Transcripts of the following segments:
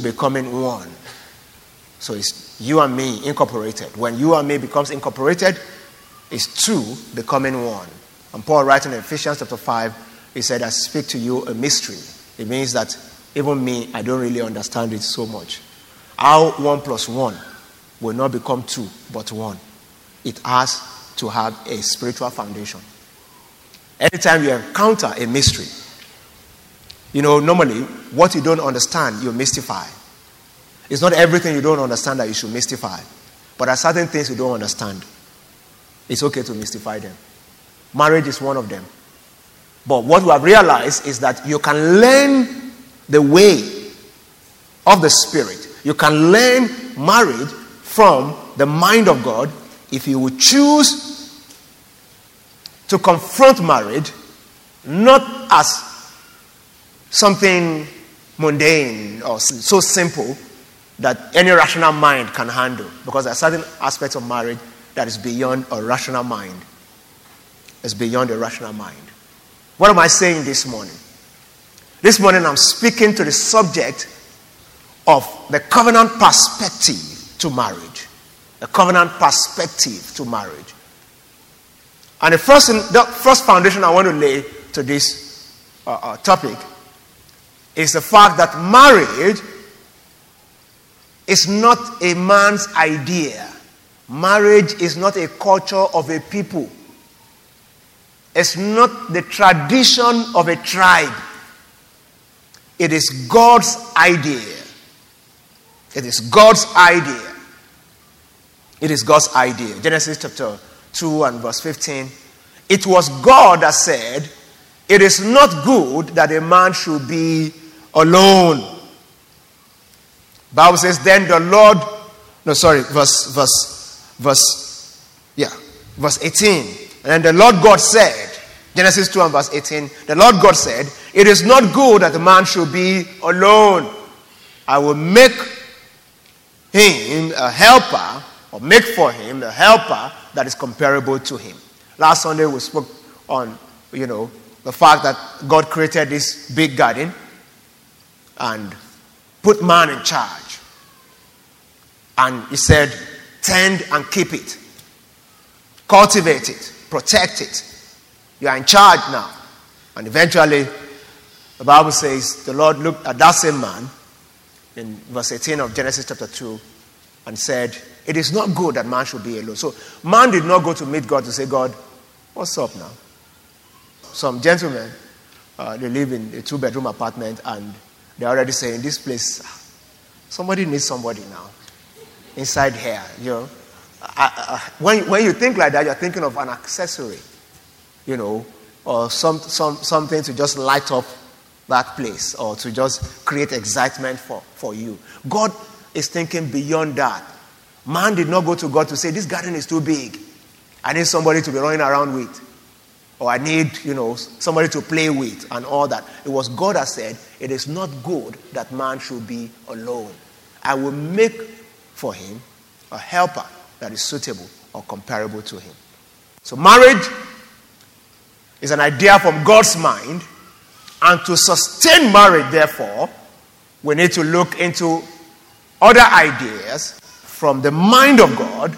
becoming one. So it's you and me incorporated. When you and me becomes incorporated, it's two becoming one. And Paul writing in Ephesians chapter 5, he said, I speak to you a mystery. It means that even me, I don't really understand it so much. How one plus one will not become two, but one. It has to have a spiritual foundation. Anytime you encounter a mystery, you know, normally what you don't understand, you mystify. It's not everything you don't understand that you should mystify, but there are certain things you don't understand. It's okay to mystify them. Marriage is one of them. But what we have realized is that you can learn the way of the Spirit. You can learn marriage from the mind of God if you would choose to confront marriage not as something mundane or so simple that any rational mind can handle because there are certain aspects of marriage that is beyond a rational mind. It's beyond a rational mind. What am I saying this morning? This morning I'm speaking to the subject of the covenant perspective to marriage. The covenant perspective to marriage. And the first, the first foundation I want to lay to this uh, uh, topic is the fact that marriage is not a man's idea. Marriage is not a culture of a people. It's not the tradition of a tribe. It is God's idea. It is God's idea. It is God's idea. Genesis chapter 2 and verse 15. It was God that said, It is not good that a man should be alone. Bible says, Then the Lord, no, sorry, verse, verse, verse, yeah, verse 18. And then the Lord God said, Genesis 2 and verse 18, the Lord God said, It is not good that the man should be alone. I will make him a helper, or make for him a helper that is comparable to him. Last Sunday we spoke on, you know, the fact that God created this big garden and put man in charge. And he said, tend and keep it, cultivate it, protect it. You are in charge now. And eventually, the Bible says the Lord looked at that same man in verse 18 of Genesis chapter 2 and said, It is not good that man should be alone. So, man did not go to meet God to say, God, what's up now? Some gentlemen, uh, they live in a two bedroom apartment and they're already saying, This place, somebody needs somebody now. Inside here, you know. I, I, when, when you think like that, you're thinking of an accessory, you know, or some, some, something to just light up that place or to just create excitement for, for you. God is thinking beyond that. Man did not go to God to say, This garden is too big. I need somebody to be running around with. Or I need, you know, somebody to play with and all that. It was God that said, It is not good that man should be alone. I will make for him a helper that is suitable or comparable to him. So, marriage is an idea from God's mind. And to sustain marriage, therefore, we need to look into other ideas from the mind of God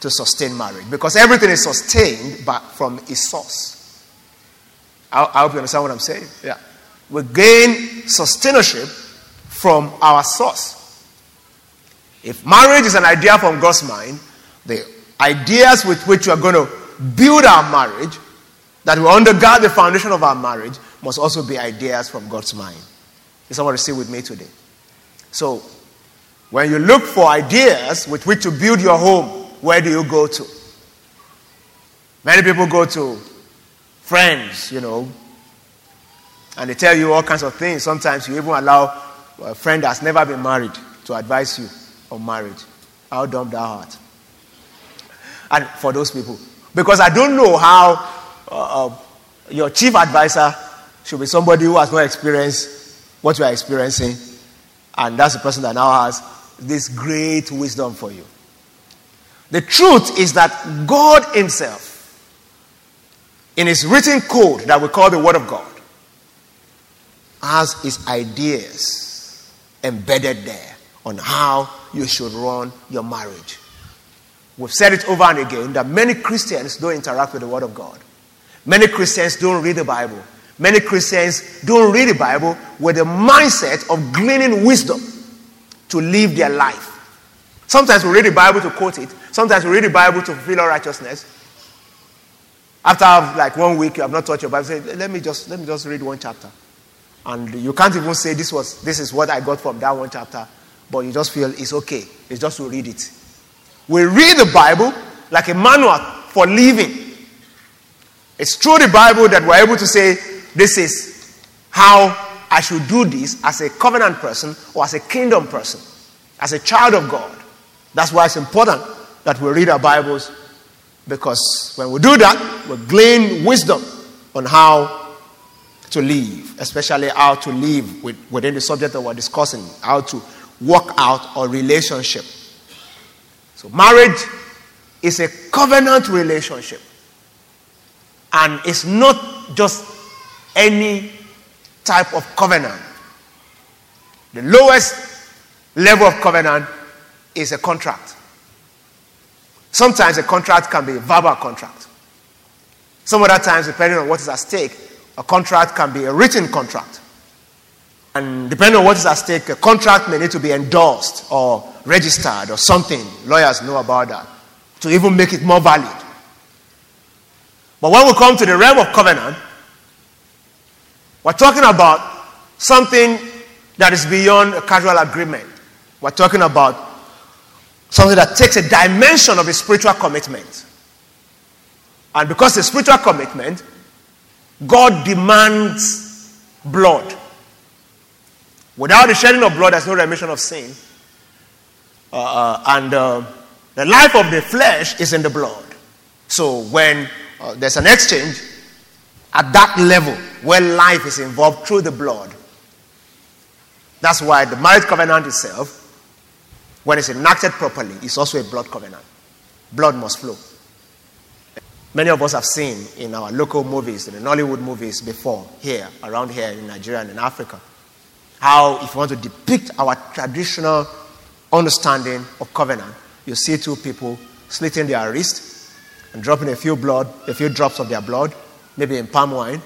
to sustain marriage. Because everything is sustained by, from its source. I, I hope you understand what I'm saying. Yeah. We gain sustainership from our source. If marriage is an idea from God's mind, the ideas with which we are going to build our marriage, that will undergird the foundation of our marriage, must also be ideas from God's mind. Is somebody say with me today? So, when you look for ideas with which to build your home, where do you go to? Many people go to friends, you know, and they tell you all kinds of things. Sometimes you even allow a friend that's never been married to advise you on marriage. How dumb thou art. And for those people. Because I don't know how uh, uh, your chief advisor should be somebody who has no experience what you are experiencing. And that's the person that now has this great wisdom for you. The truth is that God Himself, in His written code that we call the Word of God, has his ideas embedded there on how you should run your marriage. We've said it over and again that many Christians don't interact with the Word of God. Many Christians don't read the Bible. Many Christians don't read the Bible with the mindset of gleaning wisdom to live their life. Sometimes we read the Bible to quote it. Sometimes we read the Bible to fulfill our righteousness. After like one week, you have not taught your Bible. Say, let me just let me just read one chapter, and you can't even say this was this is what I got from that one chapter, but you just feel it's okay. It's just to read it. We read the Bible like a manual for living. It's through the Bible that we're able to say this is how I should do this as a covenant person or as a kingdom person, as a child of God. That's why it's important that we read our Bibles because when we do that, we glean wisdom on how to live, especially how to live with, within the subject that we're discussing, how to work out a relationship. So, marriage is a covenant relationship. And it's not just any type of covenant. The lowest level of covenant is a contract. Sometimes a contract can be a verbal contract. Some other times, depending on what is at stake, a contract can be a written contract. And depending on what is at stake, a contract may need to be endorsed or registered or something. Lawyers know about that to even make it more valid. But when we come to the realm of covenant, we're talking about something that is beyond a casual agreement. We're talking about something that takes a dimension of a spiritual commitment. And because it's a spiritual commitment, God demands blood. Without the shedding of blood, there's no remission of sin. Uh, uh, and uh, the life of the flesh is in the blood. So when uh, there's an exchange at that level where life is involved through the blood, that's why the marriage covenant itself when it's enacted properly, it's also a blood covenant. Blood must flow. Many of us have seen in our local movies, in the Nollywood movies before, here, around here in Nigeria and in Africa, how if you want to depict our traditional understanding of covenant, you see two people slitting their wrist and dropping a few blood, a few drops of their blood, maybe in palm wine.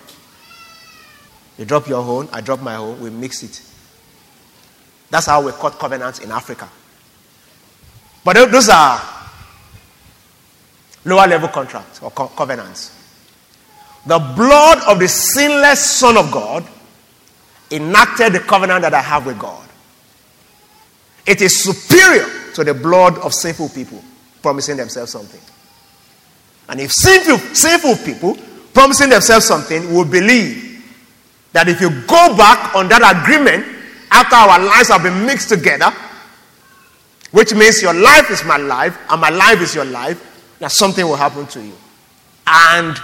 You drop your own, I drop my own, we mix it. That's how we cut covenants in Africa. But those are lower level contracts or co- covenants. The blood of the sinless Son of God enacted the covenant that I have with God. It is superior to the blood of sinful people promising themselves something. And if sinful, sinful people promising themselves something will believe that if you go back on that agreement after our lives have been mixed together, which means your life is my life and my life is your life, that something will happen to you. And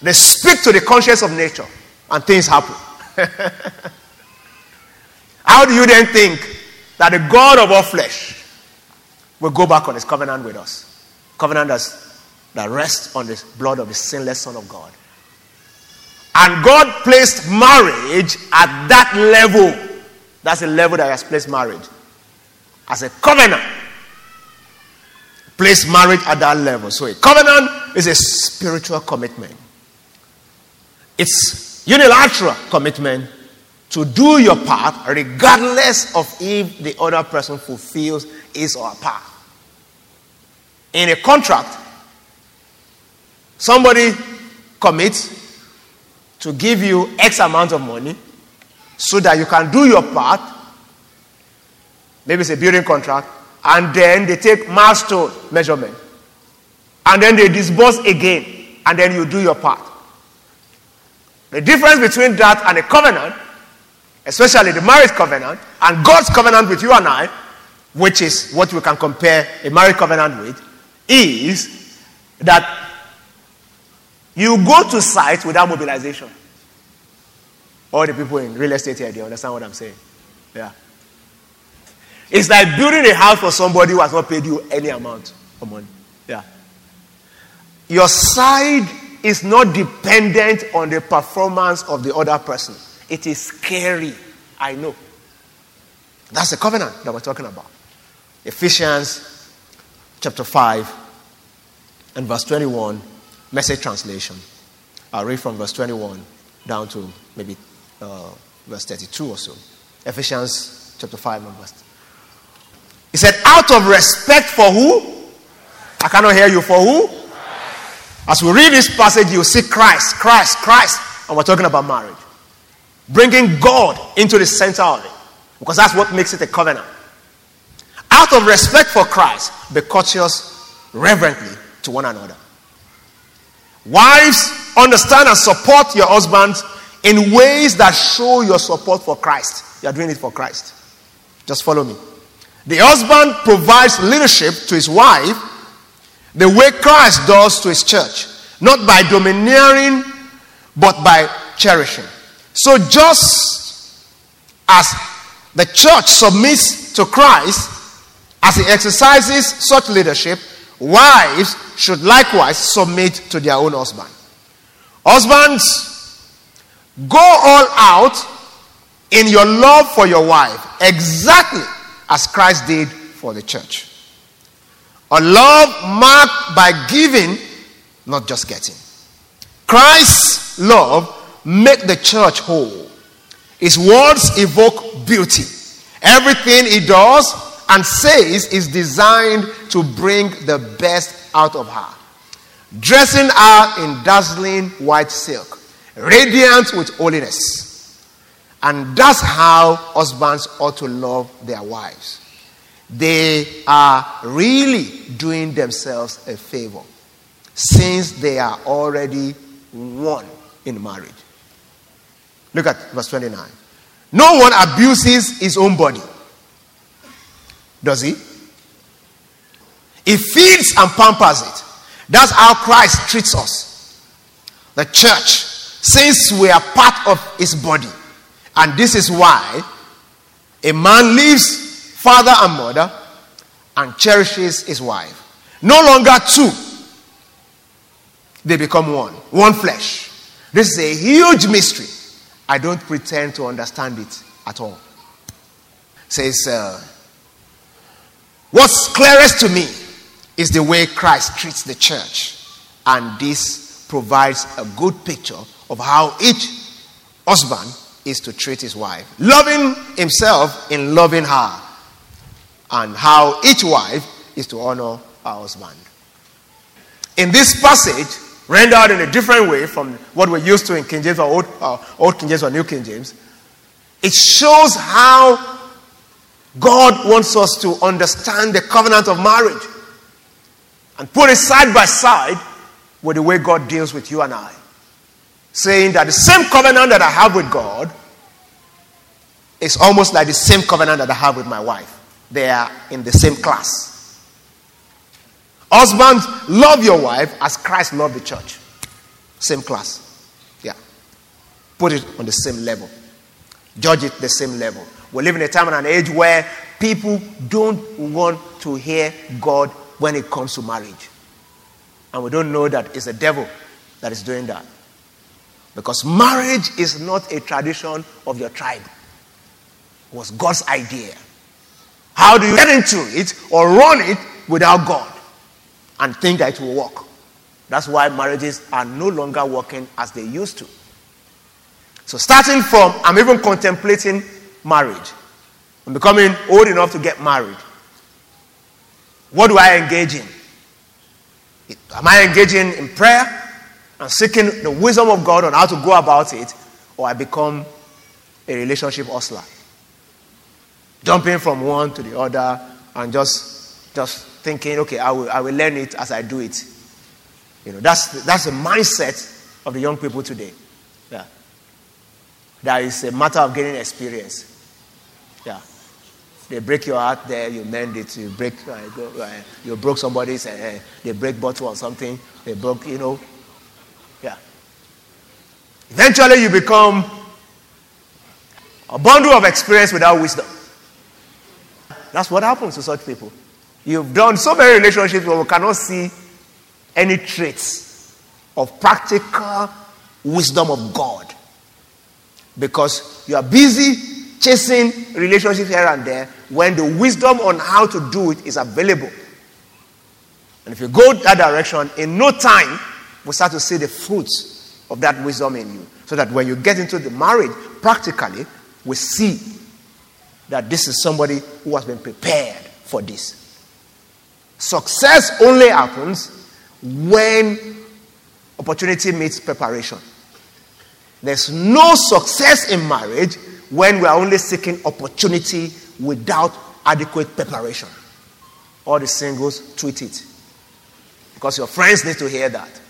they speak to the conscience of nature and things happen. How do you then think that the God of all flesh will go back on his covenant with us? Covenant that rests on the blood of the sinless Son of God. And God placed marriage at that level. That's the level that has placed marriage as a covenant. Place marriage at that level. So a covenant is a spiritual commitment. It's unilateral commitment to do your part regardless of if the other person fulfills his or her part. In a contract, somebody commits to give you X amount of money so that you can do your part maybe it's a building contract, and then they take milestone measurement. And then they disburse again, and then you do your part. The difference between that and a covenant, especially the marriage covenant, and God's covenant with you and I, which is what we can compare a marriage covenant with, is that you go to site without mobilization. All the people in real estate here, they understand what I'm saying. Yeah. It's like building a house for somebody who has not paid you any amount of money. Yeah. Your side is not dependent on the performance of the other person. It is scary. I know. That's the covenant that we're talking about. Ephesians chapter 5 and verse 21, message translation. I'll read from verse 21 down to maybe uh, verse 32 or so. Ephesians chapter 5 and verse. He said, out of respect for who? I cannot hear you. For who? As we read this passage, you see Christ, Christ, Christ. And we're talking about marriage. Bringing God into the center of it. Because that's what makes it a covenant. Out of respect for Christ, be courteous reverently to one another. Wives, understand and support your husbands in ways that show your support for Christ. You are doing it for Christ. Just follow me. The husband provides leadership to his wife the way Christ does to his church, not by domineering, but by cherishing. So, just as the church submits to Christ as he exercises such leadership, wives should likewise submit to their own husband. Husbands, go all out in your love for your wife, exactly as Christ did for the church. A love marked by giving, not just getting. Christ's love make the church whole. His words evoke beauty. Everything he does and says is designed to bring the best out of her. Dressing her in dazzling white silk, radiant with holiness. And that's how husbands ought to love their wives. They are really doing themselves a favor since they are already one in marriage. Look at verse 29. No one abuses his own body. Does he? He feeds and pampers it. That's how Christ treats us. The church, since we are part of his body. And this is why a man leaves father and mother and cherishes his wife. No longer two, they become one, one flesh. This is a huge mystery. I don't pretend to understand it at all. Says, uh, what's clearest to me is the way Christ treats the church. And this provides a good picture of how each husband is to treat his wife, loving himself in loving her, and how each wife is to honor her husband. In this passage, rendered in a different way from what we're used to in King James or Old, uh, Old King James or New King James, it shows how God wants us to understand the covenant of marriage and put it side by side with the way God deals with you and I. Saying that the same covenant that I have with God is almost like the same covenant that I have with my wife. They are in the same class. Husbands, love your wife as Christ loved the church. Same class. Yeah. Put it on the same level. Judge it the same level. We live in a time and an age where people don't want to hear God when it comes to marriage. And we don't know that it's the devil that is doing that. Because marriage is not a tradition of your tribe, it was God's idea. How do you get into it or run it without God and think that it will work? That's why marriages are no longer working as they used to. So, starting from, I'm even contemplating marriage. I'm becoming old enough to get married. What do I engage in? Am I engaging in prayer and seeking the wisdom of God on how to go about it, or I become a relationship hustler? Jumping from one to the other and just, just thinking, okay, I will, I will learn it as I do it. You know, that's, that's the mindset of the young people today. Yeah. That is a matter of getting experience. Yeah. They break your heart there, you mend it. You break, uh, you broke somebody's, uh, they break bottle or something. They broke, you know. Eventually, you become a bundle of experience without wisdom. That's what happens to such people. You've done so many relationships where we cannot see any traits of practical wisdom of God. Because you are busy chasing relationships here and there when the wisdom on how to do it is available. And if you go that direction, in no time, we'll start to see the fruits of that wisdom in you. So that when you get into the marriage, practically, we see that this is somebody who has been prepared for this. Success only happens when opportunity meets preparation. There's no success in marriage when we are only seeking opportunity without adequate preparation. All the singles tweet it. Because your friends need to hear that.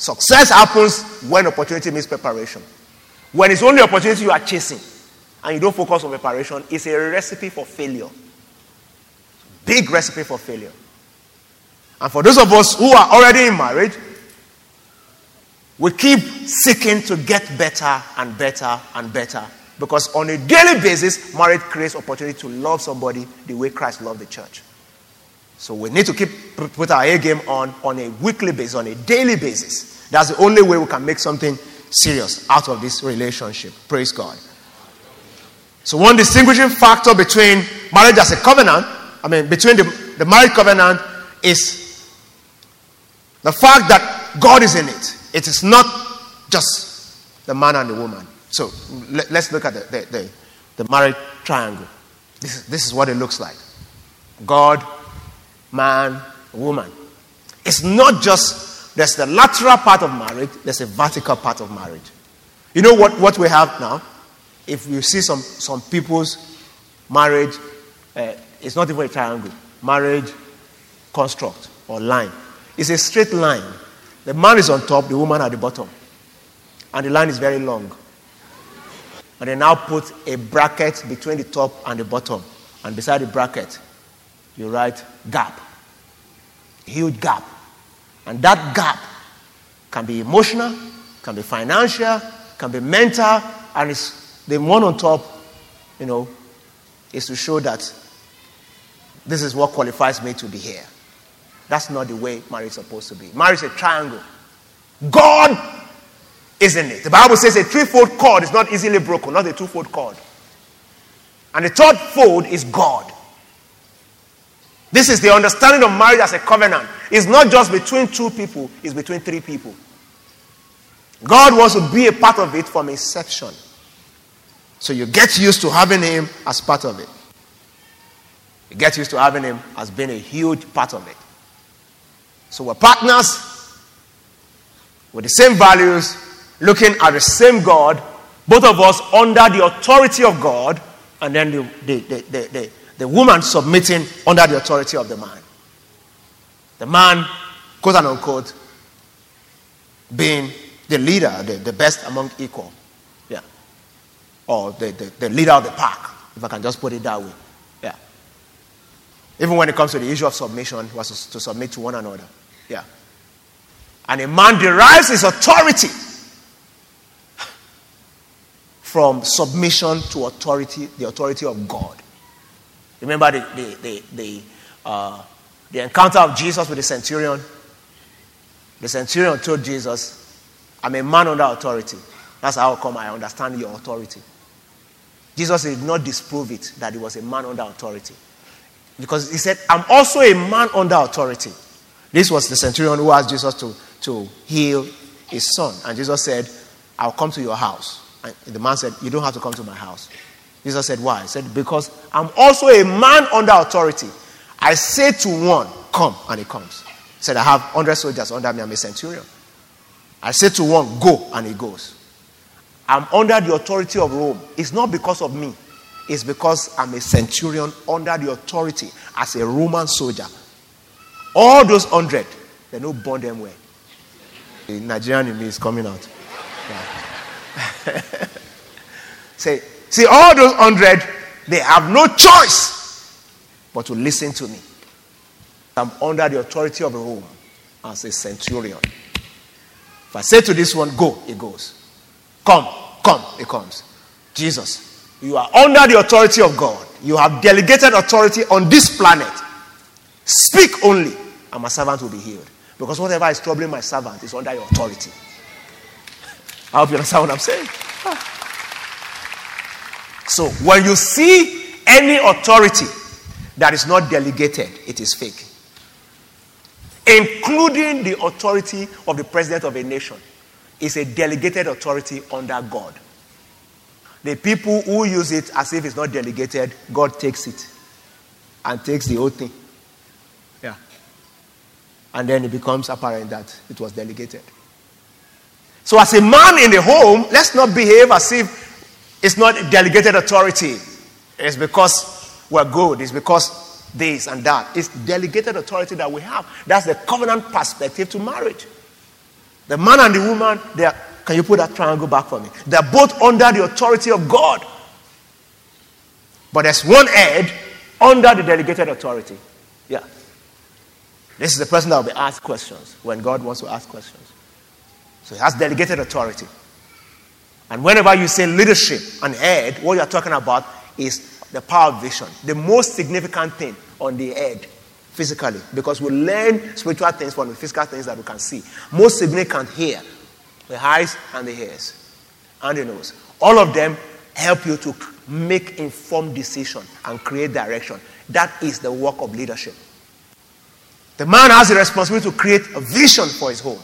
Success happens when opportunity meets preparation. When it's only opportunity you are chasing and you don't focus on preparation, it's a recipe for failure. Big recipe for failure. And for those of us who are already in marriage, we keep seeking to get better and better and better. Because on a daily basis, marriage creates opportunity to love somebody the way Christ loved the church. So we need to keep put our A game on on a weekly basis, on a daily basis. That's the only way we can make something serious out of this relationship. Praise God. So one distinguishing factor between marriage as a covenant, I mean between the, the marriage covenant is the fact that God is in it. It is not just the man and the woman. So let, us look at the, the, the, the marriage triangle. This, this is what it looks like God, man, woman. It's not just, there's the lateral part of marriage, there's a vertical part of marriage. You know what, what we have now? If you see some, some people's marriage, uh, it's not even a triangle, marriage construct or line. It's a straight line. The man is on top, the woman at the bottom. And the line is very long. And they now put a bracket between the top and the bottom. And beside the bracket, you write gap. Huge gap. And that gap can be emotional, can be financial, can be mental, and it's the one on top, you know, is to show that this is what qualifies me to be here. That's not the way marriage is supposed to be. Marriage is a triangle. God isn't it. The Bible says a threefold cord is not easily broken, not a twofold cord. And the third fold is God. This is the understanding of marriage as a covenant. It's not just between two people, it's between three people. God wants to be a part of it from inception. So you get used to having Him as part of it. You get used to having Him as being a huge part of it. So we're partners with the same values, looking at the same God, both of us under the authority of God, and then the, the, the, the, the woman submitting under the authority of the man. The man, quote unquote, being the leader, the, the best among equal. Yeah. Or the, the, the leader of the pack, if I can just put it that way. Yeah. Even when it comes to the issue of submission, was to submit to one another. Yeah. And a man derives his authority from submission to authority, the authority of God. Remember the, the, the, the, uh, the encounter of Jesus with the centurion? The centurion told Jesus, I'm a man under authority. That's how come I understand your authority. Jesus did not disprove it that he was a man under authority. Because he said, I'm also a man under authority. This was the centurion who asked Jesus to, to heal his son. And Jesus said, I'll come to your house. And the man said, You don't have to come to my house. Jesus said, Why? He said, Because I'm also a man under authority. I say to one, Come, and he comes. He said, I have 100 soldiers under me. I'm a centurion. I say to one, Go, and he goes. I'm under the authority of Rome. It's not because of me, it's because I'm a centurion under the authority as a Roman soldier all those hundred, they don't burn them well. The Nigerian in me is coming out. Yeah. Say, see, all those hundred, they have no choice but to listen to me. I'm under the authority of Rome as a centurion. If I say to this one, go, it goes. Come, come, it comes. Jesus, you are under the authority of God. You have delegated authority on this planet. Speak only, and my servant will be healed. Because whatever is troubling my servant is under your authority. I hope you understand what I'm saying. Ah. So when you see any authority that is not delegated, it is fake. Including the authority of the president of a nation is a delegated authority under God. The people who use it as if it's not delegated, God takes it and takes the whole thing. Yeah. And then it becomes apparent that it was delegated. So, as a man in the home, let's not behave as if it's not delegated authority. It's because we're good, it's because this and that. It's delegated authority that we have. That's the covenant perspective to marriage. The man and the woman, they are, can you put that triangle back for me? They're both under the authority of God. But there's one head under the delegated authority. Yeah. This is the person that will be asked questions when God wants to ask questions. So he has delegated authority. And whenever you say leadership and head, what you're talking about is the power of vision. The most significant thing on the head physically, because we learn spiritual things from the physical things that we can see. Most significant here, the eyes and the ears and the nose. All of them help you to make informed decision and create direction. That is the work of leadership. The man has the responsibility to create a vision for his home,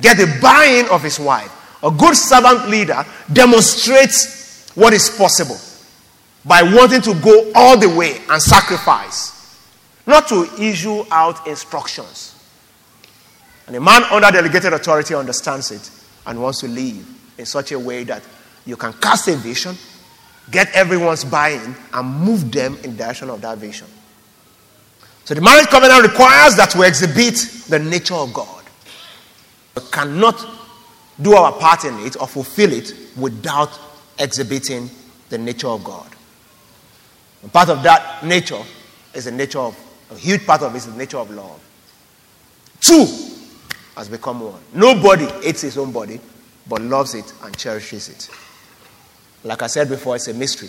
get the buy-in of his wife. A good servant leader demonstrates what is possible by wanting to go all the way and sacrifice, not to issue out instructions. And a man under delegated authority understands it and wants to live in such a way that you can cast a vision, get everyone's buy in, and move them in the direction of that vision. So the marriage covenant requires that we exhibit the nature of God. We cannot do our part in it or fulfill it without exhibiting the nature of God. And part of that nature is the nature of, a huge part of it is the nature of love. Two has become one. Nobody hates his own body, but loves it and cherishes it. Like I said before, it's a mystery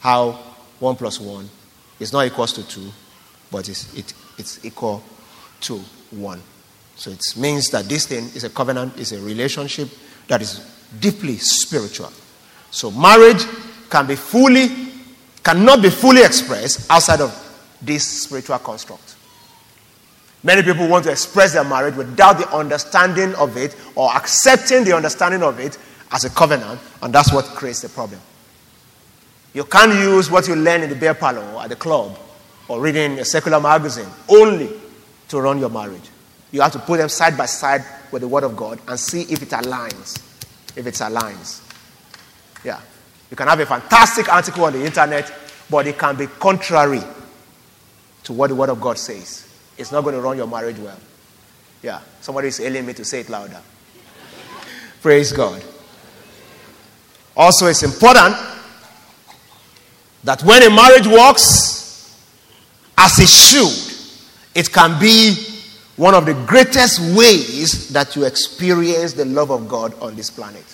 how 1 plus 1 is not equals to 2, but it's, it, it's equal to 1. So it means that this thing is a covenant, is a relationship that is deeply spiritual. So marriage can be fully, cannot be fully expressed outside of this spiritual construct. Many people want to express their marriage without the understanding of it or accepting the understanding of it as a covenant, and that's what creates the problem. You can't use what you learn in the beer parlor or at the club or reading a secular magazine only to run your marriage. You have to put them side by side with the Word of God and see if it aligns. If it aligns. Yeah. You can have a fantastic article on the internet, but it can be contrary to what the Word of God says. It's not going to run your marriage well. Yeah. Somebody is ailing me to say it louder. Praise God. Also, it's important that when a marriage works as it should, it can be one of the greatest ways that you experience the love of God on this planet.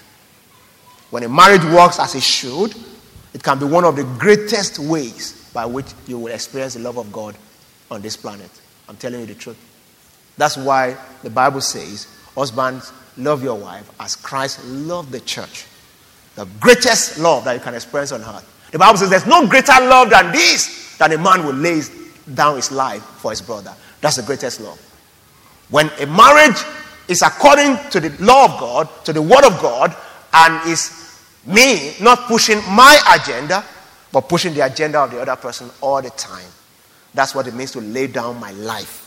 When a marriage works as it should, it can be one of the greatest ways by which you will experience the love of God on this planet. I'm telling you the truth. That's why the Bible says, Husbands, love your wife as Christ loved the church the greatest love that you can experience on earth. The Bible says there's no greater love than this, that a man will lay down his life for his brother. That's the greatest love. When a marriage is according to the law of God, to the word of God, and is me not pushing my agenda, but pushing the agenda of the other person all the time. That's what it means to lay down my life.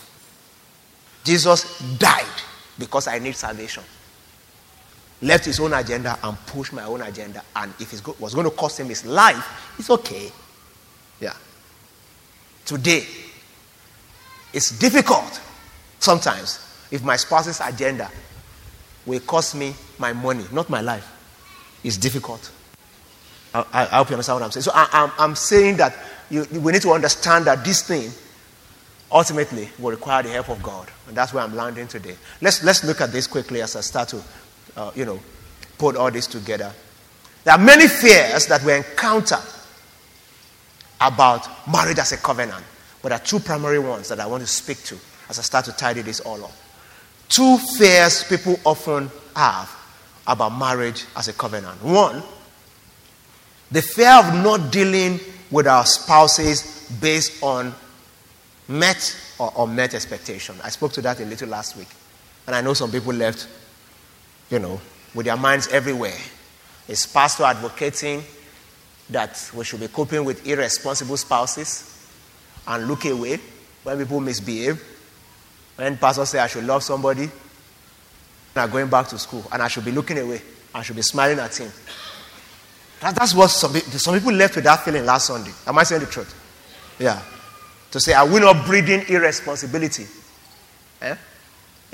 Jesus died because I need salvation left his own agenda and pushed my own agenda. And if it was going to cost him his life, it's okay. Yeah. Today, it's difficult sometimes if my spouse's agenda will cost me my money, not my life. It's difficult. I, I, I hope you understand what I'm saying. So I, am saying that you, we need to understand that this thing ultimately will require the help of God. And that's where I'm landing today. Let's, let's look at this quickly as I start to uh, you know, put all this together. There are many fears that we encounter about marriage as a covenant, but there are two primary ones that I want to speak to as I start to tidy this all up. Two fears people often have about marriage as a covenant. One, the fear of not dealing with our spouses based on met or unmet expectation. I spoke to that a little last week. And I know some people left, you know, with their minds everywhere. Is pastor advocating that we should be coping with irresponsible spouses and look away when people misbehave? When pastor say I should love somebody, I'm going back to school, and I should be looking away, I should be smiling at him. That, that's what some, some people left with that feeling last Sunday. Am I saying the truth? Yeah. To say, are we not breeding irresponsibility? Eh?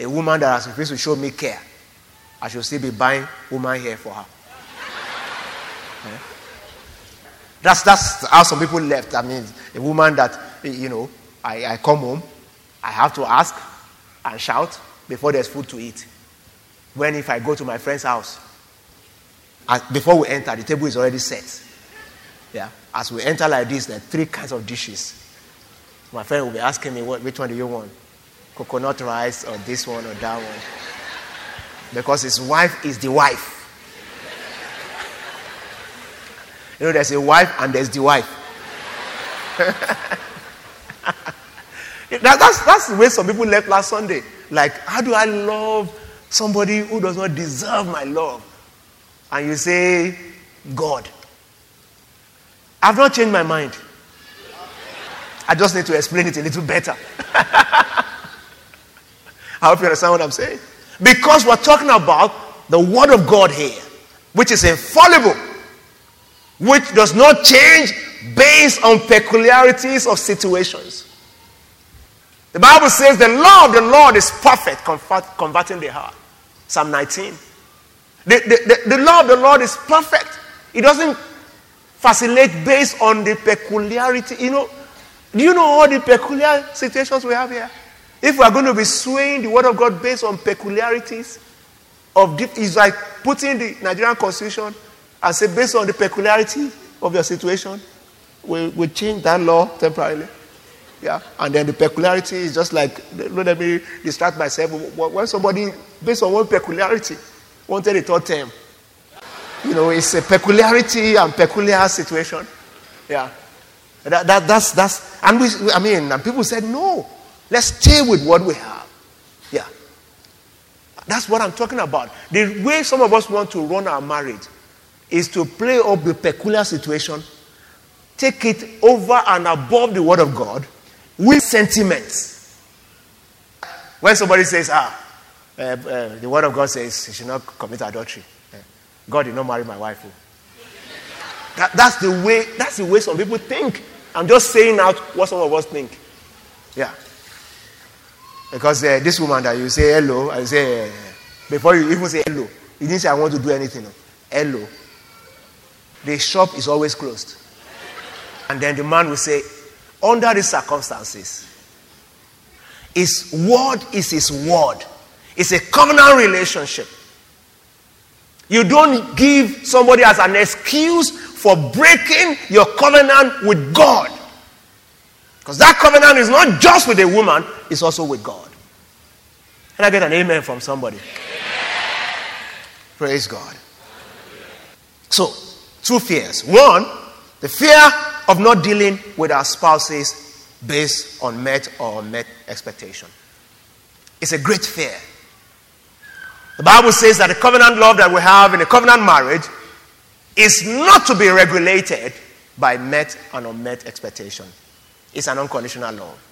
A woman that has refused to show me care, I should still be buying woman hair for her. Eh? That's, that's how some people left. I mean, a woman that, you know, I, I come home, I have to ask and shout before there's food to eat. When if I go to my friend's house, before we enter, the table is already set. Yeah. As we enter like this, there are three kinds of dishes. My friend will be asking me, what, which one do you want? Coconut rice or this one or that one? Because his wife is the wife. You know, there's a wife and there's the wife. that, that's, that's the way some people left last Sunday. Like, how do I love somebody who does not deserve my love? And you say, God. I've not changed my mind. I just need to explain it a little better. I hope you understand what I'm saying. Because we're talking about the Word of God here, which is infallible, which does not change based on peculiarities of situations. The Bible says the law of the Lord is perfect, converting the heart. Psalm 19. The, the, the, the law of the Lord is perfect. It doesn't facilitate based on the peculiarity. You know, do you know all the peculiar situations we have here? If we are going to be swaying the word of God based on peculiarities of it's like putting the Nigerian constitution and say based on the peculiarity of your situation, we we change that law temporarily. Yeah, and then the peculiarity is just like let me distract myself. When somebody based on one peculiarity wanted a third term, you know, it's a peculiarity and peculiar situation. Yeah. That, that, that's, that's, and we, I mean, and people said, no, let's stay with what we have. Yeah. That's what I'm talking about. The way some of us want to run our marriage is to play up the peculiar situation, take it over and above the Word of God with sentiments. When somebody says, ah, uh, uh, the Word of God says you should not commit adultery, uh, God did not marry my wife. Oh. That, that's the way. That's the way some people think. I'm just saying out what some of us think. Yeah. Because this woman that you say hello, I say before you even say hello, you didn't say I want to do anything. Hello. The shop is always closed, and then the man will say, under these circumstances, his word is his word. It's a covenant relationship. You don't give somebody as an excuse for breaking your covenant with God. Because that covenant is not just with a woman, it's also with God. Can I get an amen from somebody? Praise God. So, two fears. One, the fear of not dealing with our spouses based on met or unmet expectation. It's a great fear. The Bible says that the covenant love that we have in a covenant marriage is not to be regulated by met and unmet expectation. It's an unconditional love.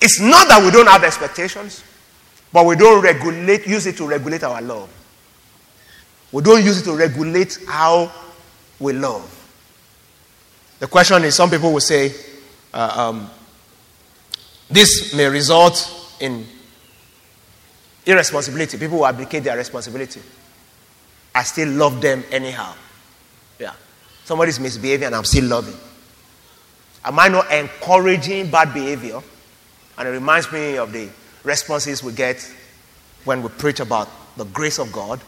It's not that we don't have expectations, but we don't regulate, use it to regulate our love. We don't use it to regulate how we love. The question is some people will say, uh, um, this may result in Irresponsibility. People will abdicate their responsibility. I still love them anyhow. Yeah. Somebody's misbehaving and I'm still loving. Am I not encouraging bad behavior? And it reminds me of the responses we get when we preach about the grace of God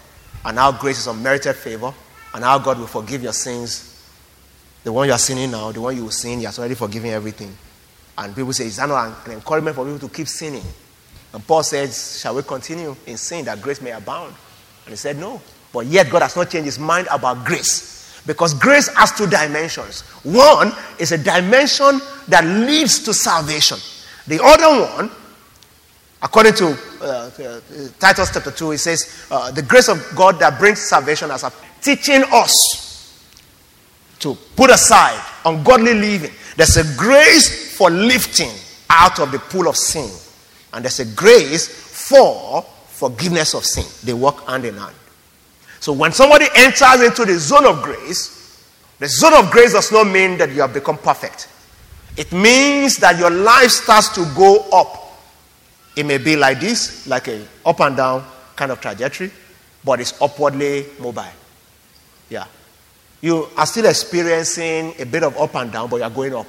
and how grace is unmerited favor and how God will forgive your sins. The one you are sinning now, the one you will sin, He has already forgiven everything. And people say, Is that not an encouragement for people to keep sinning? And Paul says, Shall we continue in sin that grace may abound? And he said, No. But yet God has not changed his mind about grace. Because grace has two dimensions. One is a dimension that leads to salvation. The other one, according to uh, uh, Titus chapter 2, it says, uh, The grace of God that brings salvation as a teaching us to put aside ungodly living. There's a grace for lifting out of the pool of sin, and there's a grace for forgiveness of sin. They work hand in hand. So when somebody enters into the zone of grace, the zone of grace does not mean that you have become perfect. It means that your life starts to go up. It may be like this, like a up and down kind of trajectory, but it's upwardly mobile. Yeah. You are still experiencing a bit of up and down, but you are going up.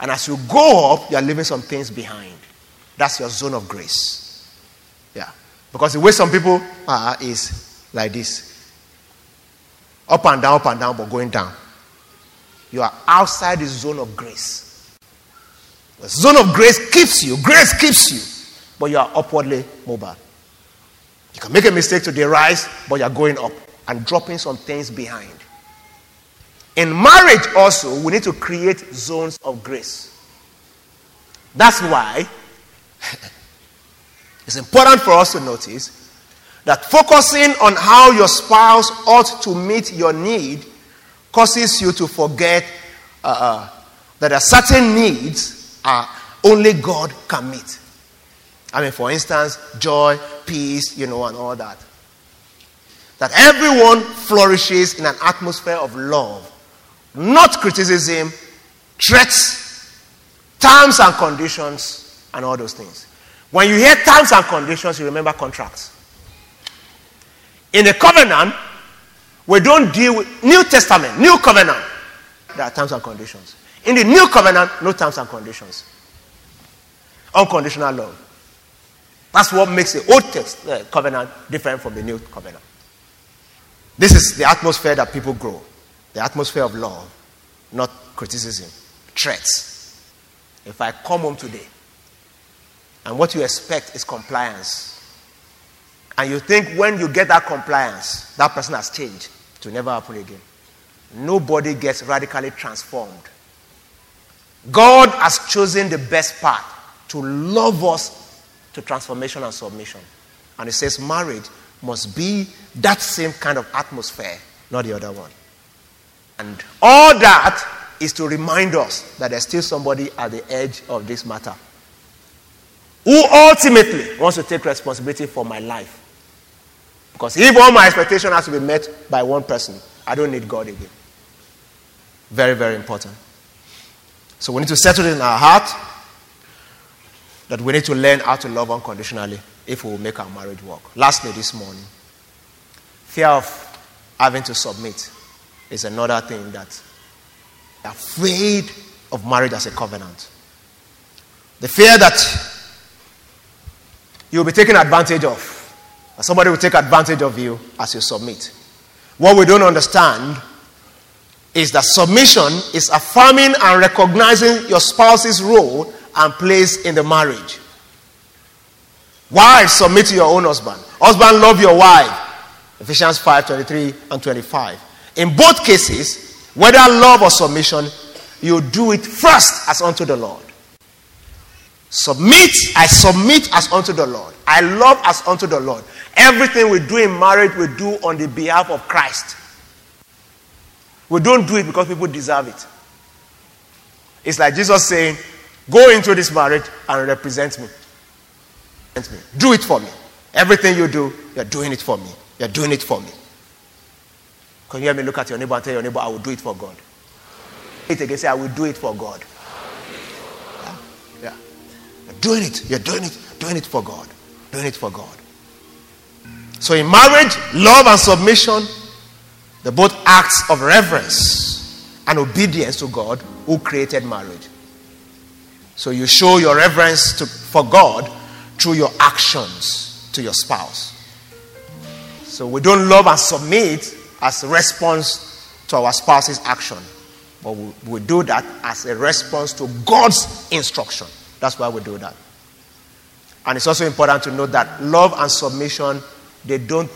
And as you go up, you are leaving some things behind. That's your zone of grace. Yeah. Because the way some people are is like this up and down, up and down, but going down. You are outside the zone of grace. The zone of grace keeps you, grace keeps you, but you are upwardly mobile. You can make a mistake to the rise, but you are going up and dropping some things behind. In marriage, also, we need to create zones of grace. That's why it's important for us to notice that focusing on how your spouse ought to meet your need causes you to forget uh, uh, that are certain needs uh, only God can meet. I mean, for instance, joy, peace, you know, and all that. That everyone flourishes in an atmosphere of love, not criticism, threats, terms and conditions, and all those things. When you hear terms and conditions, you remember contracts. In the covenant, we don't deal with New Testament, New Covenant. There are terms and conditions. In the New Covenant, no terms and conditions. Unconditional love. That's what makes the Old Test, uh, Covenant different from the New Covenant. This is the atmosphere that people grow. The atmosphere of love, not criticism, threats. If I come home today and what you expect is compliance, and you think when you get that compliance, that person has changed, will never happen again. Nobody gets radically transformed. God has chosen the best path to love us to transformation and submission. And He says marriage must be that same kind of atmosphere, not the other one. And all that is to remind us that there's still somebody at the edge of this matter who ultimately wants to take responsibility for my life. Because if all my expectation has to be met by one person, I don't need God again. Very, very important. So we need to settle in our heart that we need to learn how to love unconditionally if we will make our marriage work. Lastly, this morning, fear of having to submit is another thing that they are afraid of marriage as a covenant. The fear that you'll be taken advantage of somebody will take advantage of you as you submit. What we don't understand is that submission is affirming and recognizing your spouse's role and place in the marriage. Wives, submit to your own husband. Husband, love your wife. Ephesians 5 23 and 25. In both cases, whether love or submission, you do it first as unto the Lord. Submit, I submit as unto the Lord. I love as unto the Lord. Everything we do in marriage, we do on the behalf of Christ. We don't do it because people deserve it. It's like Jesus saying, Go into this marriage and represent me. Do it for me. Everything you do, you're doing it for me. You're doing it for me. Can you hear me look at your neighbor and tell your neighbor, I will do it for God? It again, say, I will do it for God Yeah, doing it. You're doing it, doing it for God. Doing it for God. So in marriage, love and submission, they're both acts of reverence and obedience to God who created marriage. So you show your reverence to, for God through your actions to your spouse. So we don't love and submit as a response to our spouse's action. But we, we do that as a response to God's instruction. That's why we do that. And it's also important to note that love and submission, they don't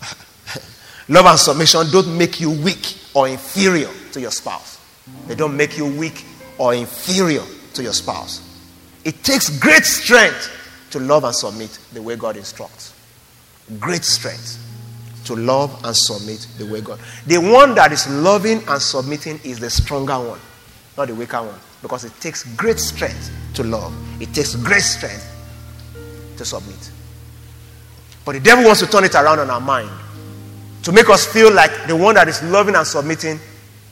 love and submission don't make you weak or inferior to your spouse. They don't make you weak or inferior to your spouse. It takes great strength to love and submit the way God instructs. Great strength to love and submit the way God. The one that is loving and submitting is the stronger one, not the weaker one, because it takes great strength to love. It takes great strength to submit. But the devil wants to turn it around on our mind to make us feel like the one that is loving and submitting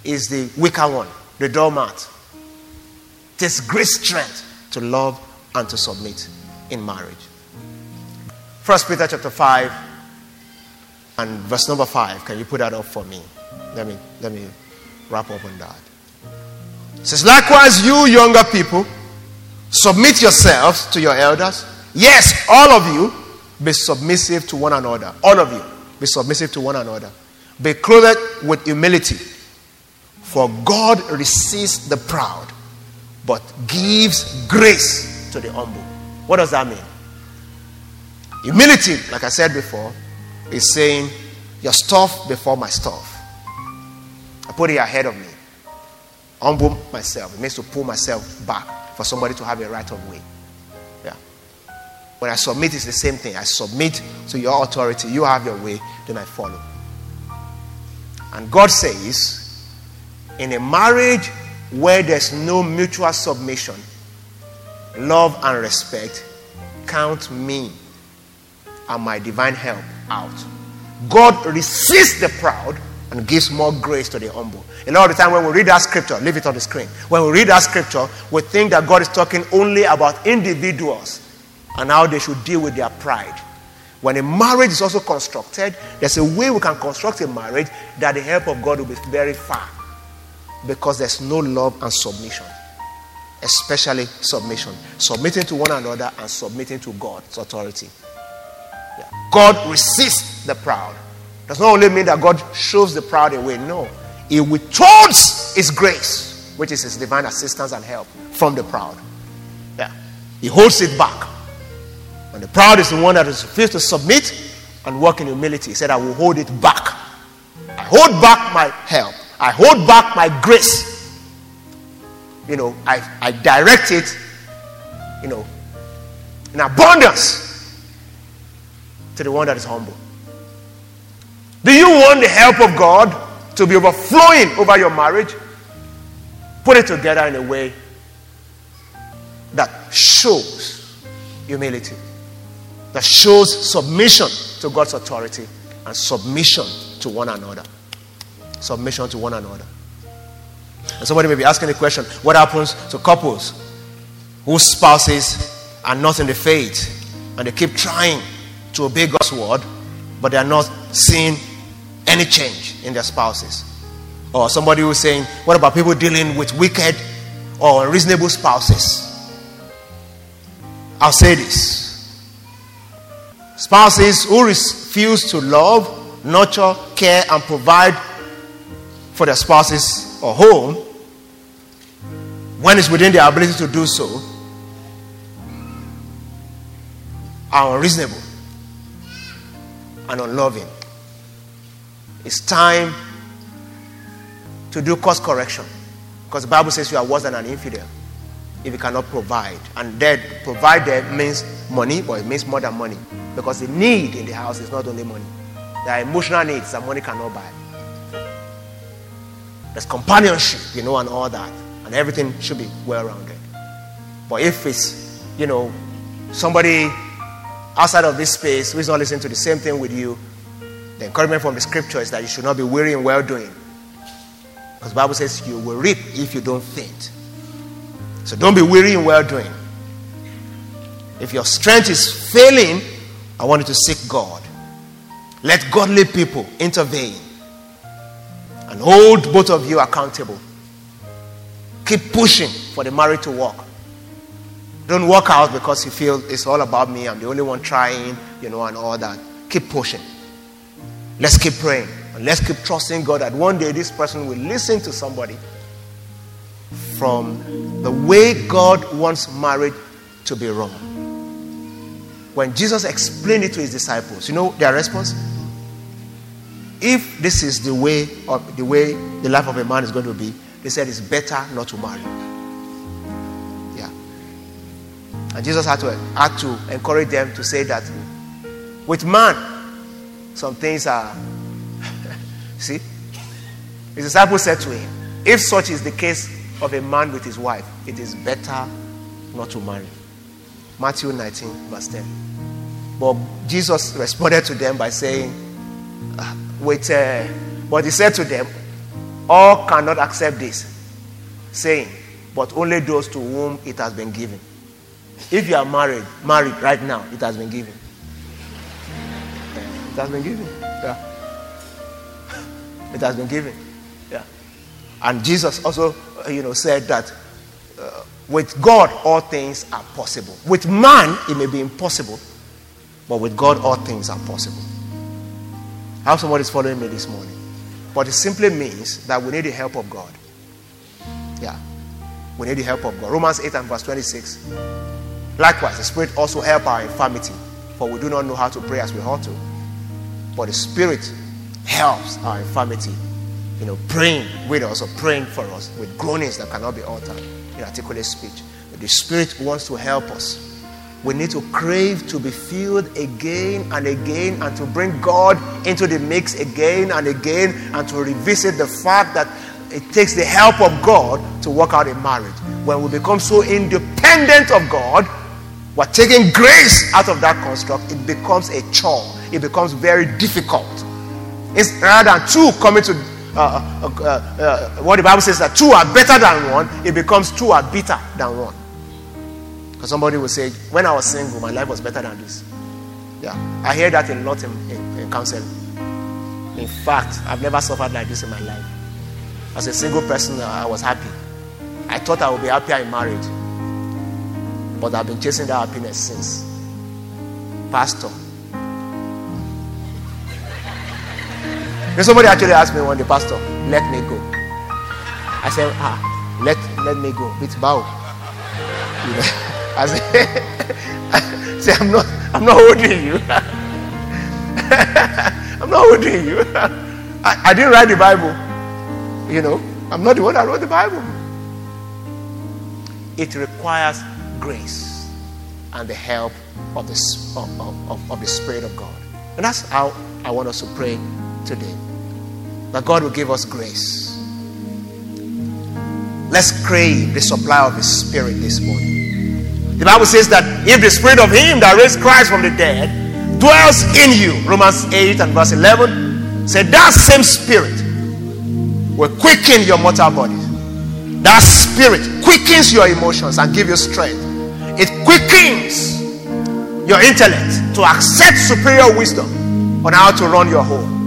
is the weaker one, the doormat. It takes great strength to love and to submit in marriage. First Peter chapter 5 and verse number 5. Can you put that up for me? Let me let me wrap up on that. It says, likewise, you younger people, submit yourselves to your elders. Yes, all of you be submissive to one another. All of you be submissive to one another. Be clothed with humility. For God resists the proud, but gives grace to the humble. What does that mean? Humility, like I said before, is saying, Your stuff before my stuff. I put it ahead of me. Humble myself. It means to pull myself back for somebody to have a right of way. Yeah. When I submit, it's the same thing. I submit to your authority. You have your way, then I follow. And God says, in a marriage where there's no mutual submission, love, and respect, count me and my divine help out. God resists the proud and gives more grace to the humble. A lot of the time when we read that scripture, leave it on the screen. When we read that scripture, we think that God is talking only about individuals and how they should deal with their pride. When a marriage is also constructed, there's a way we can construct a marriage that the help of God will be very far because there's no love and submission, especially submission. Submitting to one another and submitting to God's authority. God resists the proud. Does not only mean that God shows the proud away. No. He withholds his grace, which is his divine assistance and help from the proud. Yeah. He holds it back. And the proud is the one that is refused to submit and walk in humility. He said, I will hold it back. I hold back my help. I hold back my grace. You know, I, I direct it, you know, in abundance to the one that is humble. Do you want the help of God to be overflowing over your marriage? Put it together in a way that shows humility, that shows submission to God's authority and submission to one another. Submission to one another. And somebody may be asking the question what happens to couples whose spouses are not in the faith and they keep trying to obey God's word, but they are not seeing any change in their spouses. Or somebody who's saying, What about people dealing with wicked or unreasonable spouses? I'll say this spouses who refuse to love, nurture, care, and provide for their spouses or home, when it's within their ability to do so, are unreasonable and unloving. It's time to do course correction. Because the Bible says you are worse than an infidel if you cannot provide. And that provide there means money, but it means more than money. Because the need in the house is not only money. There are emotional needs that money cannot buy. There's companionship, you know, and all that. And everything should be well rounded. But if it's, you know, somebody outside of this space who is not listening to the same thing with you, the encouragement from the scripture is that you should not be weary in well doing. Because the Bible says you will reap if you don't faint. So don't be weary in well doing. If your strength is failing, I want you to seek God. Let godly people intervene and hold both of you accountable. Keep pushing for the marriage to work. Don't walk out because you feel it's all about me. I'm the only one trying, you know, and all that. Keep pushing. Let's keep praying. And let's keep trusting God that one day this person will listen to somebody from the way God wants marriage to be run. When Jesus explained it to his disciples, you know their response? If this is the way of the way the life of a man is going to be, they said it's better not to marry. And Jesus had to had to encourage them to say that with man, some things are see. His disciples said to him, If such is the case of a man with his wife, it is better not to marry. Matthew 19, verse 10. But Jesus responded to them by saying, uh, with, uh, but he said to them, All cannot accept this, saying, But only those to whom it has been given. If you are married, married right now, it has been given. It has been given. Yeah. It has been given. Yeah. And Jesus also, uh, you know, said that uh, with God all things are possible. With man it may be impossible, but with God all things are possible. I hope somebody is following me this morning. But it simply means that we need the help of God. Yeah. We need the help of God. Romans 8 and verse 26. Likewise, the Spirit also help our infirmity, for we do not know how to pray as we ought to. But the Spirit helps our infirmity. You know, praying with us or praying for us with groanings that cannot be uttered in articulate speech. But the Spirit wants to help us. We need to crave to be filled again and again and to bring God into the mix again and again and to revisit the fact that it takes the help of God to work out a marriage. When we become so independent of God, we're taking grace out of that construct, it becomes a chore. It becomes very difficult. It's rather than two coming to uh, uh, uh, uh, what the Bible says that two are better than one, it becomes two are better than one. Because somebody will say, when I was single, my life was better than this. Yeah, I hear that a lot in, in, in counseling. In fact, I've never suffered like this in my life. As a single person, I was happy. I thought I would be happier in marriage. But I've been chasing that happiness since. Pastor. Somebody actually asked me one day, Pastor, let me go. I said, ah, let, let me go. It's bow. You know, I said, say, I'm not, I'm not holding you. I'm not holding you. I, I didn't write the Bible. You know, I'm not the one that wrote the Bible. It requires grace and the help of the, of, of, of the Spirit of God. And that's how I want us to pray today. That God will give us grace. Let's crave the supply of His Spirit this morning. The Bible says that if the Spirit of Him that raised Christ from the dead dwells in you, Romans 8 and verse 11 said, That same Spirit will quicken your mortal body. That Spirit quickens your emotions and give you strength. It quickens your intellect to accept superior wisdom on how to run your home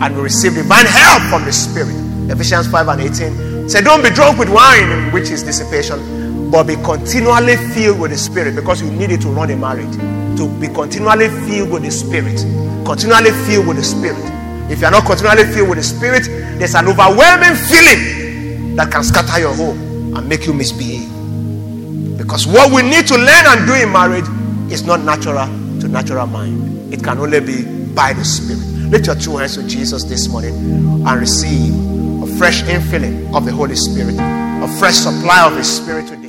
and we receive divine help from the Spirit. Ephesians 5 and 18 said, Don't be drunk with wine, which is dissipation, but be continually filled with the Spirit because you need it to run a marriage. To be continually filled with the Spirit. Continually filled with the Spirit. If you are not continually filled with the Spirit, there's an overwhelming feeling that can scatter your home and make you misbehave. Because what we need to learn and do in marriage is not natural to natural mind, it can only be by the Spirit. Lift your two hands to Jesus this morning and receive a fresh infilling of the Holy Spirit, a fresh supply of His Spirit today.